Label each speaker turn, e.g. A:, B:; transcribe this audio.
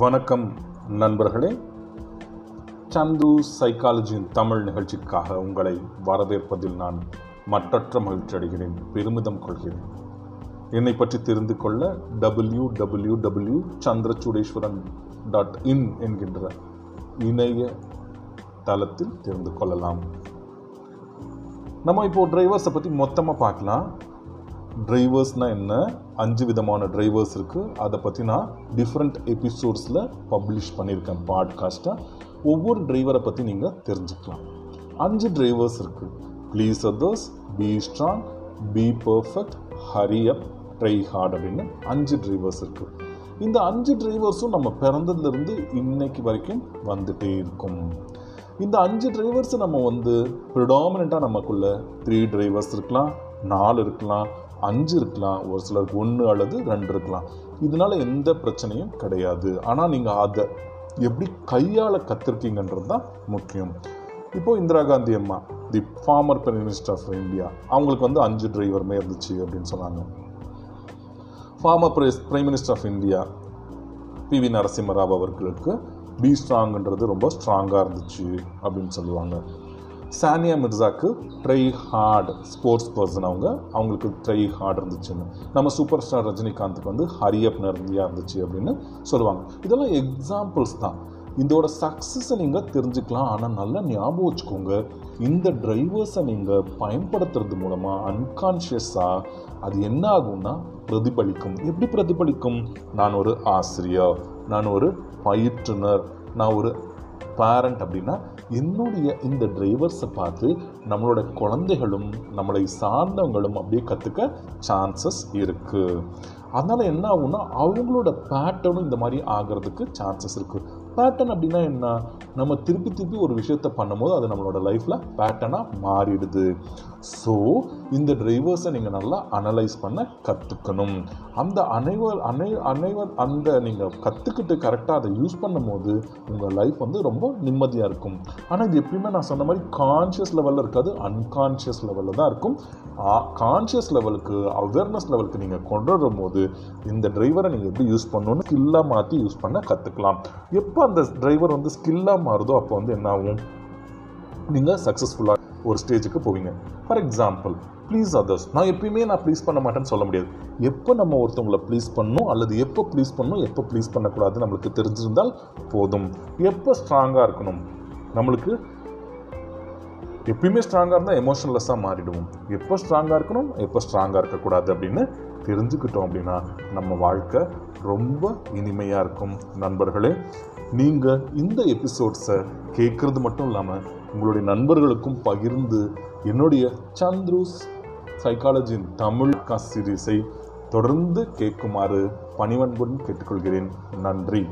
A: வணக்கம் நண்பர்களே. சந்து சைக்காலஜியின் தமிழ் நிகழ்ச்சிக்காக உங்களை வரவேற்பதில் நான் மற்றற்ற மகிழ்ச்சி அடைகிறேன் பெருமிதம் கொள்கிறேன். என்னை பற்றி தெரிந்து கொள்ள W W W Chandrachudeswaran dot in என்கின்ற இணைய தளத்தில் தெரிந்து கொள்ளலாம். நம்ம இப்போ டிரைவர்ஸை பற்றி மொத்தமாக பார்க்கலாம். டிரைவர்ஸ்னால் என்ன? அஞ்சு விதமான டிரைவர்ஸ் இருக்குது அதை பற்றி நான் டிஃப்ரெண்ட் எபிசோட்ஸில் பப்ளிஷ் பண்ணியிருக்கேன் பாட்காஸ்ட்டாக ஒவ்வொரு டிரைவரை பற்றி நீங்கள் தெரிஞ்சுக்கலாம். அஞ்சு டிரைவர்ஸ் இருக்குது please others be strong be perfect hurry up try hard அப்படின்னு அஞ்சு டிரைவர்ஸ் இருக்குது இந்த அஞ்சு டிரைவர்ஸும் நம்ம பிறந்ததுலேருந்து இன்னைக்கு வரைக்கும் வந்துட்டே இருக்கும். இந்த அஞ்சு டிரைவர்ஸ் நம்ம வந்து ப்ரிடாமினண்ட்டாக நமக்குள்ள த்ரீ டிரைவர்ஸ் இருக்கலாம் நாலு இருக்கலாம் அஞ்சு இருக்கலாம் ஒரு சிலருக்கு ஒன்று அல்லது ரெண்டு இருக்கலாம். இதனால எந்த பிரச்சனையும் கிடையாது. ஆனால் நீங்கள் அதை எப்படி கையாள கற்றுருக்கீங்கன்றது தான் முக்கியம். இப்போது இந்திரா காந்தி அம்மா the former prime minister of India அவங்களுக்கு வந்து அஞ்சு டிரைவருமே இருந்துச்சு அப்படின்னு சொன்னாங்க. Former prime minister of India P V Narasimha Rao அவர்களுக்கு பி ஸ்ட்ராங்ன்றது ரொம்ப ஸ்ட்ராங்காக இருந்துச்சு அப்படின்னு சொல்லுவாங்க. சானியா மிர்சாக்கு ட்ரை ஹார்ட் ஸ்போர்ட்ஸ் பர்சன் அவங்க. அவங்களுக்கு ட்ரை ஹார்ட் இருந்துச்சுன்னு நம்ம சூப்பர் ஸ்டார் ரஜினிகாந்துக்கு வந்து ஹரியப் நிறையா இருந்துச்சு அப்படின்னு சொல்லுவாங்க. இதெல்லாம் எக்ஸாம்பிள்ஸ் தான். இதோட சக்ஸஸை நீங்கள் தெரிஞ்சுக்கலாம். ஆனால் நல்லா ஞாபகம் வச்சுக்கோங்க. இந்த டிரைவர்ஸை நீங்கள் பயன்படுத்துறது மூலமாக அன்கான்ஷியஸாக அது என்ன ஆகும்னா பிரதிபலிக்கும். எப்படி பிரதிபலிக்கும்? நான் ஒரு ஆசிரியர். நான் ஒரு பயிற்றுனர். நான் ஒரு பேரண்ட் அப்படின்னா என்னுடைய இந்த டிரைவர்ஸை பார்த்து நம்மளோட குழந்தைகளும் நம்மளை சார்ந்தவங்களும் அப்படியே கற்றுக்க சான்சஸ் இருக்குது அதனால் என்ன ஆகும்னா அவங்களோட பேட்டர்னும் இந்த மாதிரி ஆகிறதுக்கு சான்சஸ் இருக்குது பேட்டர்ன் அப்படின்னா என்ன? நம்ம திருப்பி திருப்பி ஒரு விஷயத்த பண்ணும்போது அது நம்மளோட லைஃப்பில் பேட்டர்னாக மாறிடுது. ஸோ இந்த டிரைவர்ஸை நீங்கள் நல்லா அனலைஸ் பண்ண கற்றுக்கணும் அந்த அனைவர் அனை அனைவர் அந்த நீங்கள் கற்றுக்கிட்டு கரெக்டாக அதை யூஸ் பண்ணும்போது உங்கள் லைஃப் வந்து ரொம்ப நிம்மதியாக இருக்கும். ஆனால் இது எப்பயுமே நான் சொன்ன மாதிரி கான்ஷியஸ் லெவலில் இருக்காது அன்கான்ஷியஸ் லெவலில் தான் இருக்கும். கான்ஷியஸ் லெவலுக்கு அவேர்னஸ் லெவலுக்கு நீங்கள் கொண்டு வரும்போது இந்த டிரைவரை நீங்கள் எப்படி யூஸ் பண்ணணும்னு ஸ்கில்லாக மாற்றி யூஸ் பண்ண கற்றுக்கலாம் எப்போ அந்த டிரைவர் வந்து ஸ்கில்லாக மாறுதோ அப்போ வந்து என்ன ஆகும் நீங்கள் சக்ஸஸ்ஃபுல்லாக ஒரு ஸ்டேஜுக்கு போவீங்க. ஃபார் எக்ஸாம்பிள் ப்ளீஸ் அதர்ஸ் நான் எப்பயுமே நான் ப்ளீஸ் பண்ண மாட்டேன்னு சொல்ல முடியாது. எப்போ நம்ம ஒருத்தவங்களை ப்ளீஸ் பண்ணணும் அல்லது எப்போ ப்ளீஸ் பண்ணணும் எப்போ ப்ளீஸ் பண்ணக்கூடாது நம்மளுக்கு தெரிஞ்சிருந்தால் போதும். எப்போ ஸ்ட்ராங்காக இருக்கணும்? நம்மளுக்கு எப்பயுமே ஸ்ட்ராங்காக இருந்தால் எமோஷன்லெஸ்ஸாக மாறிடுவோம். எப்போ ஸ்ட்ராங்காக இருக்கணும் எப்போ ஸ்ட்ராங்காக இருக்கக்கூடாது அப்படின்னு தெரிஞ்சுக்கிட்டோம் அப்படின்னா நம்ம வாழ்க்கை ரொம்ப இனிமையாக இருக்கும். நண்பர்களே நீங்கள் இந்த எபிசோட்ஸை கேட்குறது மட்டும் இல்லாமல் உங்களுடைய நண்பர்களுக்கும் பகிர்ந்து என்னுடைய சந்துருஸ் சைக்காலஜியின் தமிழ் கா சீரீஸை தொடர்ந்து கேட்குமாறு பணிவன்புடன் கேட்டுக்கொள்கிறேன். நன்றி.